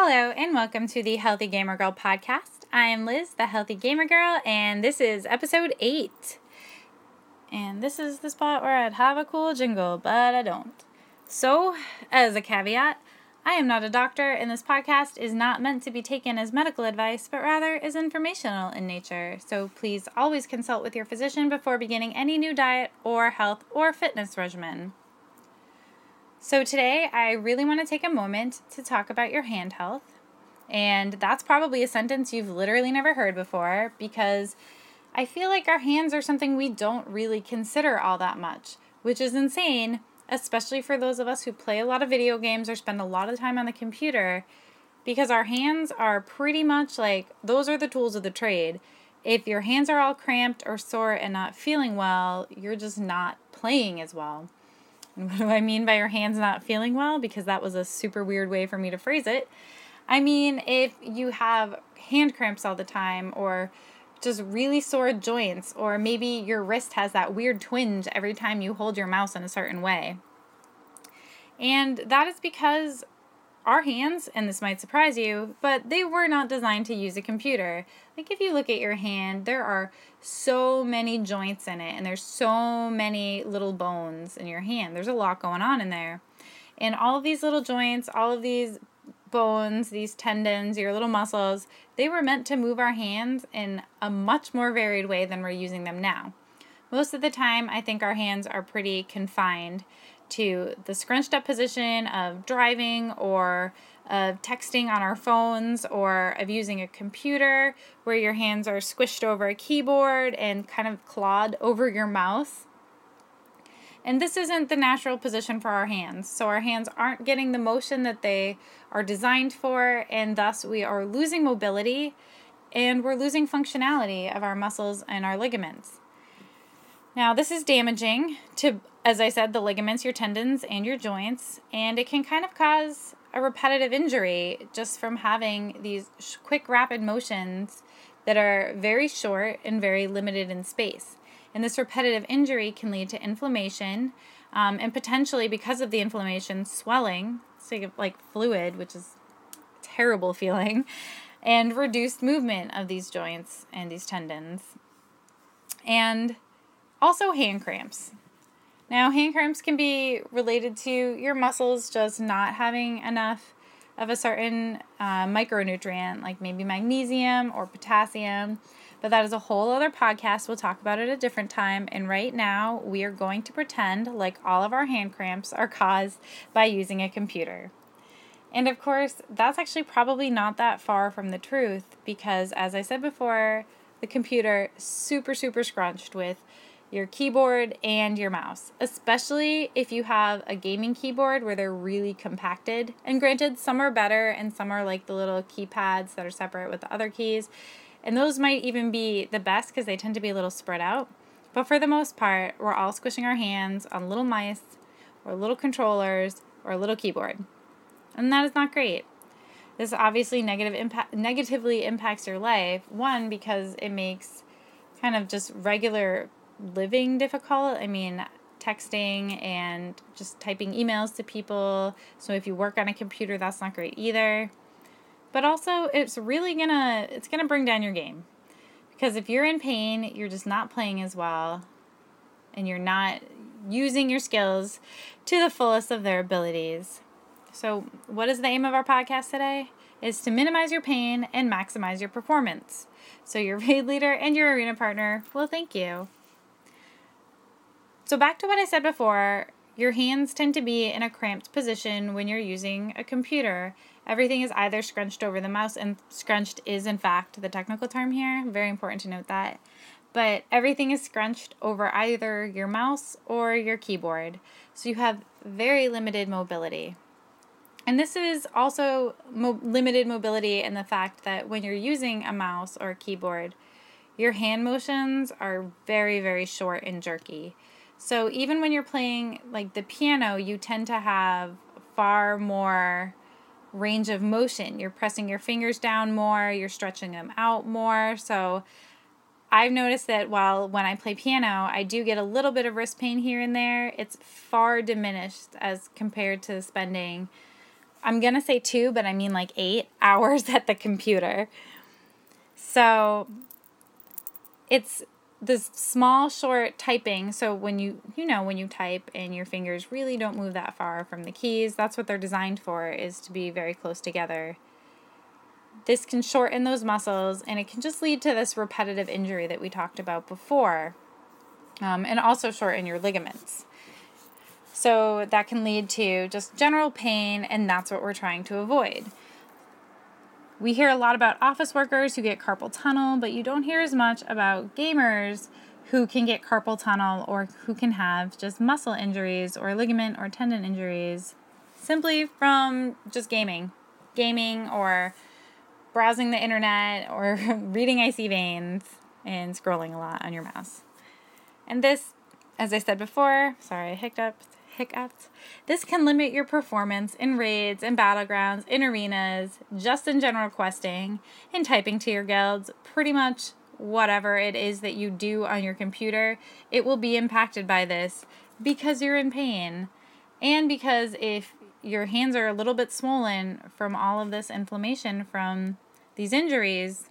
Hello, and welcome to the Healthy Gamer Girl podcast. I am Liz, the Healthy Gamer Girl, and this is episode 8. And this is the spot where I'd have a cool jingle, but I don't. So, as a caveat, I am not a doctor, and this podcast is not meant to be taken as medical advice, but rather is informational in nature. So, please always consult with your physician before beginning any new diet or health or fitness regimen. So, today I really want to take a moment to talk about your hand health. And that's probably a sentence you've literally never heard before because I feel like our hands are something we don't really consider all that much, which is insane, especially for those of us who play a lot of video games or spend a lot of time on the computer, because our hands are pretty much like those are the tools of the trade. If your hands are all cramped or sore and not feeling well, you're just not playing as well. And what do I mean by your hands not feeling well? Because that was a super weird way for me to phrase it. I mean, if you have hand cramps all the time, or just really sore joints, or maybe your wrist has that weird twinge every time you hold your mouse in a certain way. And that is because our hands, and this might surprise you, but they were not designed to use a computer. Like if you look at your hand, there are so many joints in it, and there's so many little bones in your hand. There's a lot going on in there. And all of these little joints, all of these bones, these tendons, your little muscles, they were meant to move our hands in a much more varied way than we're using them now. Most of the time, I think our hands are pretty confined to the scrunched up position of driving or of texting on our phones or of using a computer where your hands are squished over a keyboard and kind of clawed over your mouse. And this isn't the natural position for our hands. So our hands aren't getting the motion that they are designed for, and thus we are losing mobility and we're losing functionality of our muscles and our ligaments. Now, this is damaging to, as I said, the ligaments, your tendons, and your joints, and it can kind of cause a repetitive injury just from having these quick, rapid motions that are very short and very limited in space. And this repetitive injury can lead to inflammation um, and potentially, because of the inflammation, swelling, so like fluid, which is terrible feeling, and reduced movement of these joints and these tendons. And also, hand cramps. Now, hand cramps can be related to your muscles just not having enough of a certain uh, micronutrient, like maybe magnesium or potassium. But that is a whole other podcast. We'll talk about it a different time. And right now, we are going to pretend like all of our hand cramps are caused by using a computer. And of course, that's actually probably not that far from the truth because, as I said before, the computer super, super scrunched with your keyboard and your mouse, especially if you have a gaming keyboard where they're really compacted. And granted, some are better and some are like the little keypads that are separate with the other keys. And those might even be the best because they tend to be a little spread out. But for the most part, we're all squishing our hands on little mice or little controllers or a little keyboard. And that is not great. This obviously negative impact negatively impacts your life. One because it makes kind of just regular living difficult. I mean, texting and just typing emails to people. So if you work on a computer, that's not great either. But also, it's really gonna it's gonna bring down your game because if you're in pain, you're just not playing as well, and you're not using your skills to the fullest of their abilities. So, what is the aim of our podcast today? Is to minimize your pain and maximize your performance. So, your raid leader and your arena partner will thank you. So, back to what I said before, your hands tend to be in a cramped position when you're using a computer. Everything is either scrunched over the mouse, and scrunched is, in fact, the technical term here. Very important to note that. But everything is scrunched over either your mouse or your keyboard. So, you have very limited mobility. And this is also mo- limited mobility in the fact that when you're using a mouse or a keyboard, your hand motions are very, very short and jerky. So even when you're playing like the piano, you tend to have far more range of motion. You're pressing your fingers down more, you're stretching them out more. So I've noticed that while when I play piano, I do get a little bit of wrist pain here and there, it's far diminished as compared to spending I'm going to say two, but I mean like eight hours at the computer. So it's this small short typing so when you you know when you type and your fingers really don't move that far from the keys that's what they're designed for is to be very close together. This can shorten those muscles and it can just lead to this repetitive injury that we talked about before um, and also shorten your ligaments. So that can lead to just general pain and that's what we're trying to avoid we hear a lot about office workers who get carpal tunnel, but you don't hear as much about gamers who can get carpal tunnel or who can have just muscle injuries or ligament or tendon injuries simply from just gaming. Gaming or browsing the internet or reading Icy Veins and scrolling a lot on your mouse. And this, as I said before, sorry, I hiccuped hiccups. This can limit your performance in raids and battlegrounds, in arenas, just in general questing, in typing to your guilds, pretty much whatever it is that you do on your computer, it will be impacted by this because you're in pain. And because if your hands are a little bit swollen from all of this inflammation from these injuries,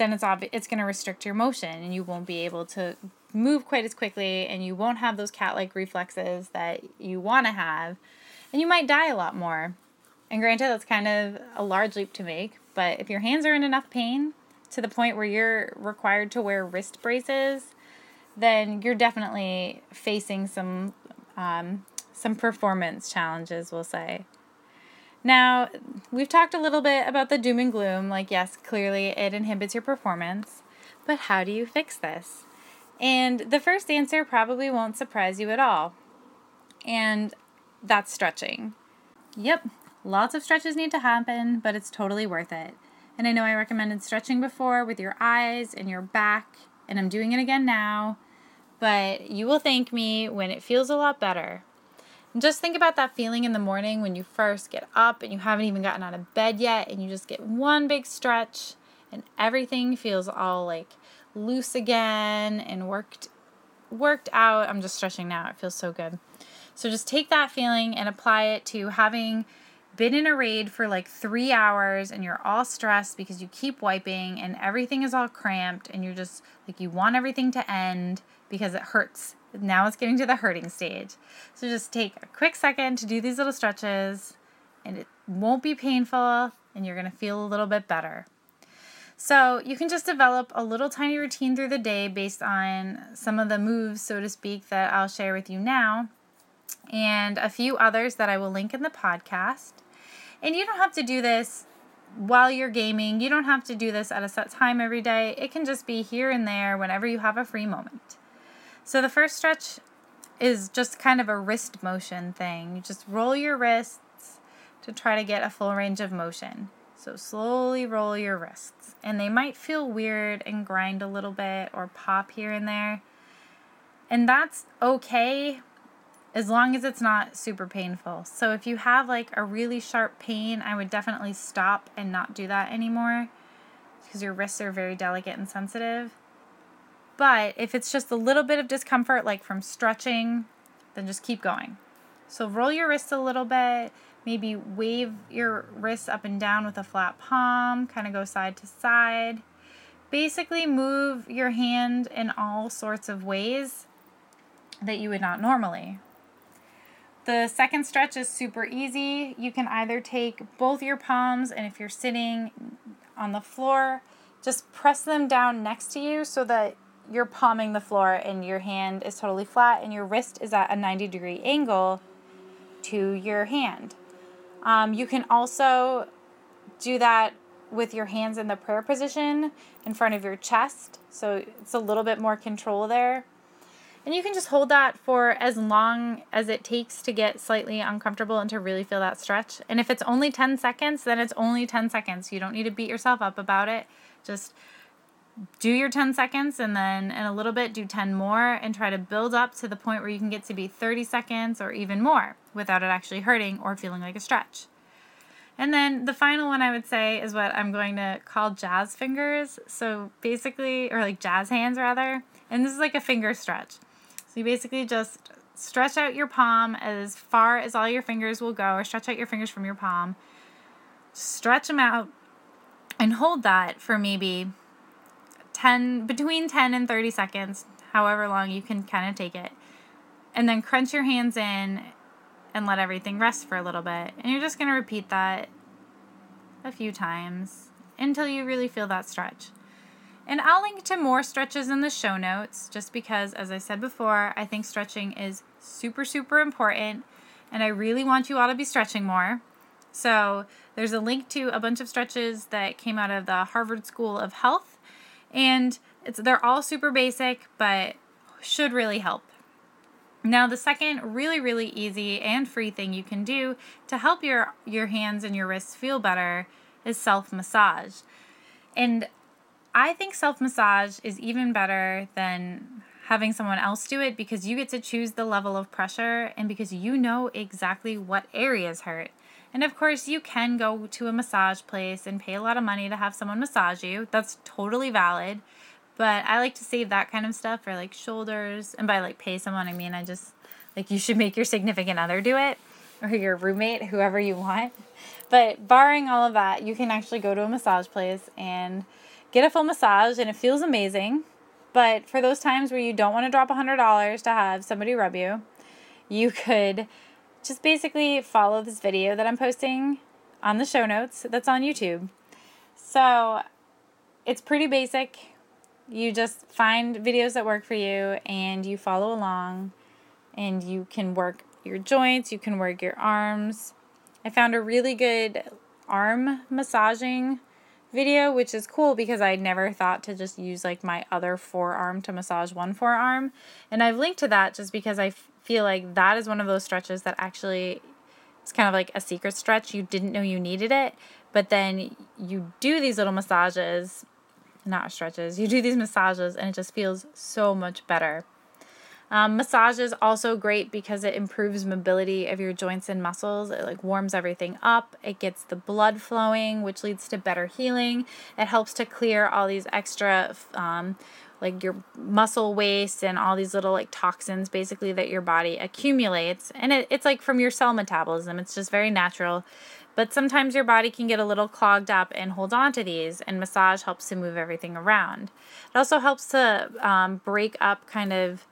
then it's obvi- it's going to restrict your motion and you won't be able to move quite as quickly and you won't have those cat like reflexes that you want to have. And you might die a lot more. And granted, that's kind of a large leap to make, but if your hands are in enough pain to the point where you're required to wear wrist braces, then you're definitely facing some um, some performance challenges, we'll say. Now, we've talked a little bit about the doom and gloom. Like, yes, clearly it inhibits your performance, but how do you fix this? And the first answer probably won't surprise you at all. And that's stretching. Yep, lots of stretches need to happen, but it's totally worth it. And I know I recommended stretching before with your eyes and your back, and I'm doing it again now. But you will thank me when it feels a lot better. And just think about that feeling in the morning when you first get up and you haven't even gotten out of bed yet, and you just get one big stretch, and everything feels all like loose again and worked worked out. I'm just stretching now. It feels so good. So just take that feeling and apply it to having been in a raid for like three hours and you're all stressed because you keep wiping and everything is all cramped and you're just like you want everything to end because it hurts. Now it's getting to the hurting stage. So just take a quick second to do these little stretches and it won't be painful and you're going to feel a little bit better. So you can just develop a little tiny routine through the day based on some of the moves, so to speak, that I'll share with you now, and a few others that I will link in the podcast. And you don't have to do this while you're gaming. You don't have to do this at a set time every day. It can just be here and there whenever you have a free moment. So the first stretch is just kind of a wrist motion thing. You just roll your wrists to try to get a full range of motion. So slowly roll your wrists. And they might feel weird and grind a little bit or pop here and there. And that's okay as long as it's not super painful. So if you have like a really sharp pain, I would definitely stop and not do that anymore because your wrists are very delicate and sensitive. But if it's just a little bit of discomfort, like from stretching, then just keep going. So roll your wrists a little bit Maybe wave your wrists up and down with a flat palm, kind of go side to side. Basically, move your hand in all sorts of ways that you would not normally. The second stretch is super easy. You can either take both your palms, and if you're sitting on the floor, just press them down next to you so that you're palming the floor and your hand is totally flat and your wrist is at a 90 degree angle to your hand. Um, you can also do that with your hands in the prayer position in front of your chest. So it's a little bit more control there. And you can just hold that for as long as it takes to get slightly uncomfortable and to really feel that stretch. And if it's only 10 seconds, then it's only 10 seconds. You don't need to beat yourself up about it. Just do your 10 seconds and then in a little bit do 10 more and try to build up to the point where you can get to be 30 seconds or even more without it actually hurting or feeling like a stretch. And then the final one I would say is what I'm going to call jazz fingers. So basically, or like jazz hands rather. And this is like a finger stretch. So you basically just stretch out your palm as far as all your fingers will go, or stretch out your fingers from your palm. Stretch them out and hold that for maybe 10 between 10 and 30 seconds, however long you can kind of take it. And then crunch your hands in and let everything rest for a little bit. And you're just going to repeat that a few times until you really feel that stretch. And I'll link to more stretches in the show notes just because, as I said before, I think stretching is super, super important. And I really want you all to be stretching more. So there's a link to a bunch of stretches that came out of the Harvard School of Health. And it's, they're all super basic, but should really help. Now, the second really, really easy and free thing you can do to help your, your hands and your wrists feel better is self massage. And I think self massage is even better than having someone else do it because you get to choose the level of pressure and because you know exactly what areas hurt. And of course, you can go to a massage place and pay a lot of money to have someone massage you. That's totally valid. But I like to save that kind of stuff for like shoulders. And by like pay someone, I mean I just like you should make your significant other do it or your roommate, whoever you want. But barring all of that, you can actually go to a massage place and get a full massage and it feels amazing. But for those times where you don't want to drop $100 to have somebody rub you, you could just basically follow this video that I'm posting on the show notes that's on YouTube. So it's pretty basic. You just find videos that work for you and you follow along and you can work your joints, you can work your arms. I found a really good arm massaging video, which is cool because I never thought to just use like my other forearm to massage one forearm. And I've linked to that just because I feel like that is one of those stretches that actually it's kind of like a secret stretch. You didn't know you needed it, but then you do these little massages, not stretches, you do these massages and it just feels so much better. Um, massage is also great because it improves mobility of your joints and muscles. It like warms everything up. It gets the blood flowing, which leads to better healing. It helps to clear all these extra, um, like your muscle waste and all these little like toxins, basically that your body accumulates. And it, it's like from your cell metabolism. It's just very natural. But sometimes your body can get a little clogged up and hold on to these, and massage helps to move everything around. It also helps to um, break up kind of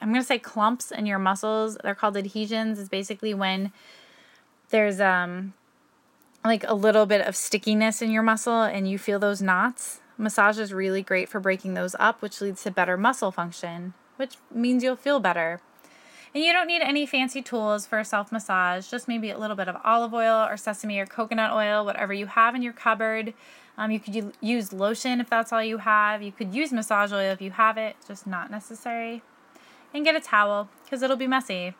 I'm going to say clumps in your muscles. They're called adhesions. Is basically when there's um like a little bit of stickiness in your muscle and you feel those knots. Massage is really great for breaking those up, which leads to better muscle function, which means you'll feel better. And you don't need any fancy tools for a self massage, just maybe a little bit of olive oil or sesame or coconut oil, whatever you have in your cupboard. Um, you could use lotion if that's all you have. You could use massage oil if you have it, just not necessary and get a towel because it'll be messy.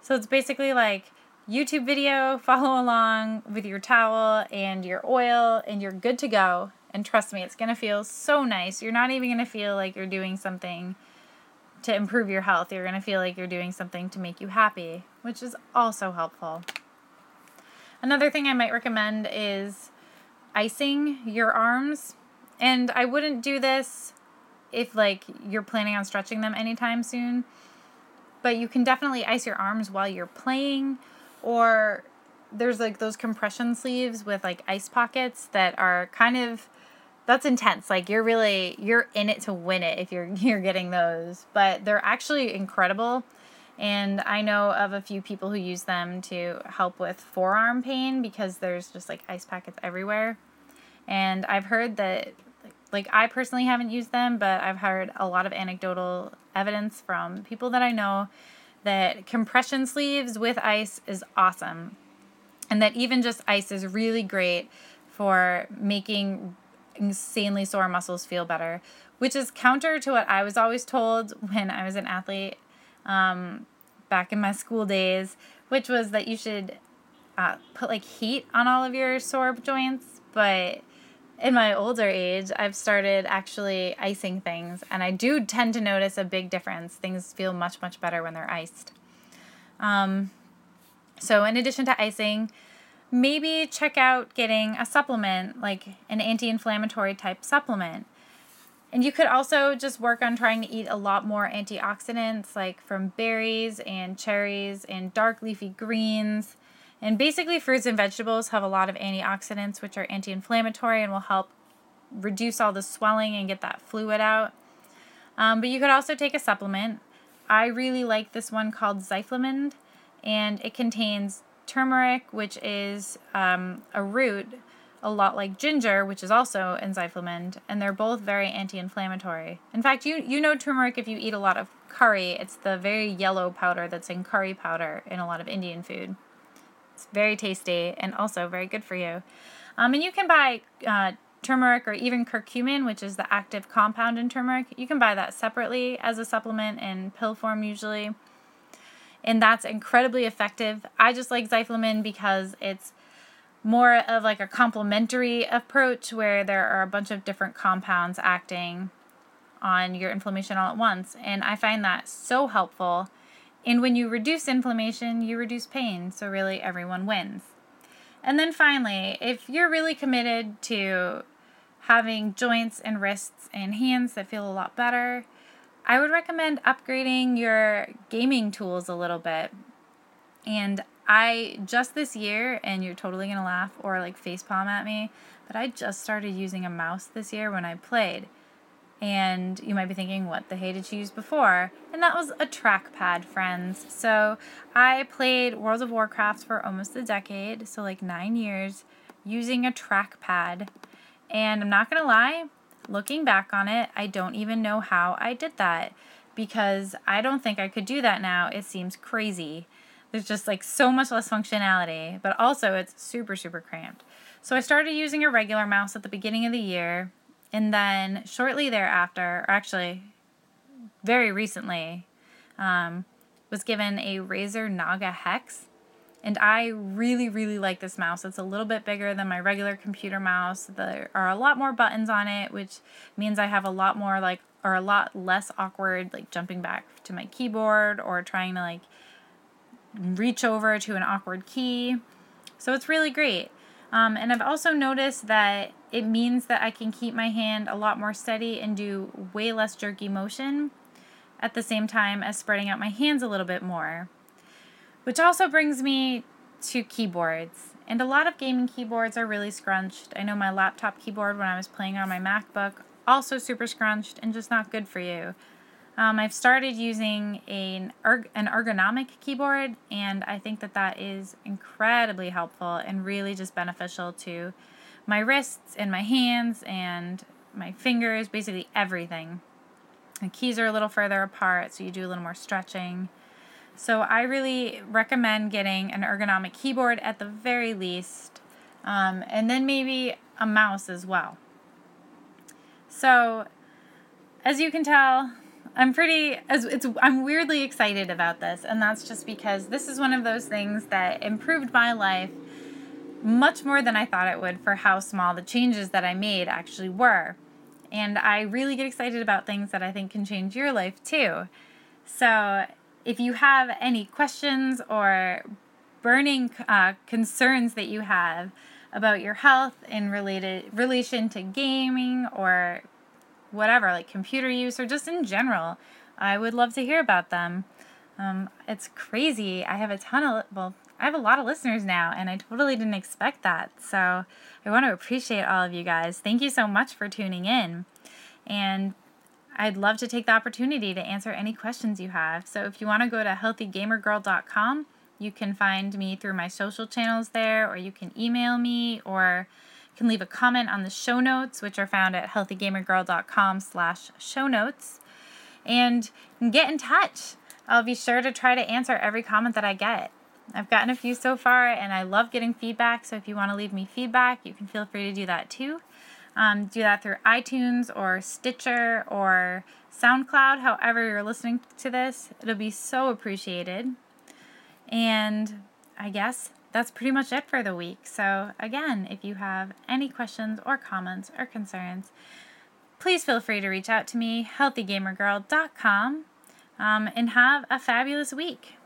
So it's basically like YouTube video, follow along with your towel and your oil, and you're good to go. And trust me, it's going to feel so nice. You're not even going to feel like you're doing something to improve your health. You're going to feel like you're doing something to make you happy, which is also helpful. Another thing I might recommend is icing your arms. And I wouldn't do this if like you're planning on stretching them anytime soon. But you can definitely ice your arms while you're playing or there's like those compression sleeves with like ice pockets that are kind of that's intense. Like you're really you're in it to win it if you're you're getting those. But they're actually incredible. And I know of a few people who use them to help with forearm pain because there's just like ice packets everywhere. And I've heard that like I personally haven't used them, but I've heard a lot of anecdotal evidence from people that I know that compression sleeves with ice is awesome. And that even just ice is really great for making insanely sore muscles feel better, which is counter to what I was always told when I was an athlete um, back in my school days, which was that you should uh, put like heat on all of your sore joints, but in my older age, I've started actually icing things, and I do tend to notice a big difference. Things feel much, much better when they're iced. Um, so, in addition to icing, maybe check out getting a supplement, like an anti inflammatory type supplement. And you could also just work on trying to eat a lot more antioxidants, like from berries and cherries and dark leafy greens. And basically, fruits and vegetables have a lot of antioxidants, which are anti inflammatory and will help reduce all the swelling and get that fluid out. Um, but you could also take a supplement. I really like this one called Zyflamend, and it contains turmeric, which is um, a root a lot like ginger, which is also in Zyflamend, and they're both very anti-inflammatory. In fact, you you know turmeric if you eat a lot of curry. It's the very yellow powder that's in curry powder in a lot of Indian food. It's very tasty and also very good for you. Um, and you can buy uh, turmeric or even curcumin, which is the active compound in turmeric. You can buy that separately as a supplement in pill form usually. And that's incredibly effective. I just like Zyflamend because it's more of like a complementary approach where there are a bunch of different compounds acting on your inflammation all at once. And I find that so helpful. And when you reduce inflammation, you reduce pain. So, really, everyone wins. And then finally, if you're really committed to having joints and wrists and hands that feel a lot better, I would recommend upgrading your gaming tools a little bit. And I just this year, and you're totally gonna laugh or like facepalm at me, but I just started using a mouse this year when I played. And you might be thinking, what the hey did you use before? And that was a trackpad, friends. So I played World of Warcraft for almost a decade, so like nine years, using a trackpad. And I'm not gonna lie, looking back on it, I don't even know how I did that because I don't think I could do that now. It seems crazy. There's just like so much less functionality, but also it's super, super cramped. So I started using a regular mouse at the beginning of the year, and then shortly thereafter, or actually very recently, um, was given a Razer Naga Hex. And I really, really like this mouse. It's a little bit bigger than my regular computer mouse. There are a lot more buttons on it, which means I have a lot more like, or a lot less awkward, like jumping back to my keyboard or trying to like reach over to an awkward key. So it's really great. Um, and I've also noticed that it means that I can keep my hand a lot more steady and do way less jerky motion at the same time as spreading out my hands a little bit more. Which also brings me to keyboards. And a lot of gaming keyboards are really scrunched. I know my laptop keyboard when I was playing on my MacBook also super scrunched and just not good for you. Um, I've started using an, erg- an ergonomic keyboard, and I think that that is incredibly helpful and really just beneficial to my wrists and my hands and my fingers, basically everything. The keys are a little further apart, so you do a little more stretching. So I really recommend getting an ergonomic keyboard at the very least, um, and then maybe a mouse as well. So, as you can tell, I'm pretty as it's I'm weirdly excited about this and that's just because this is one of those things that improved my life much more than I thought it would for how small the changes that I made actually were. And I really get excited about things that I think can change your life too. So, if you have any questions or burning uh, concerns that you have about your health in related relation to gaming or whatever, like computer use or just in general, I would love to hear about them. Um, it's crazy. I have a ton of, well, I have a lot of listeners now, and I totally didn't expect that. So I want to appreciate all of you guys. Thank you so much for tuning in. And I'd love to take the opportunity to answer any questions you have. So if you want to go to healthygamergirl.com, you can find me through my social channels there, or you can email me, or can leave a comment on the show notes, which are found at healthygamergirl.com slash show notes. And get in touch. I'll be sure to try to answer every comment that I get. I've gotten a few so far, and I love getting feedback. So if you want to leave me feedback, you can feel free to do that too. Um, do that through iTunes or Stitcher or SoundCloud, however you're listening to this. It'll be so appreciated. And I guess that's pretty much it for the week. So, again, if you have any questions or comments or concerns, please feel free to reach out to me, healthygamergirl.com, um, and have a fabulous week.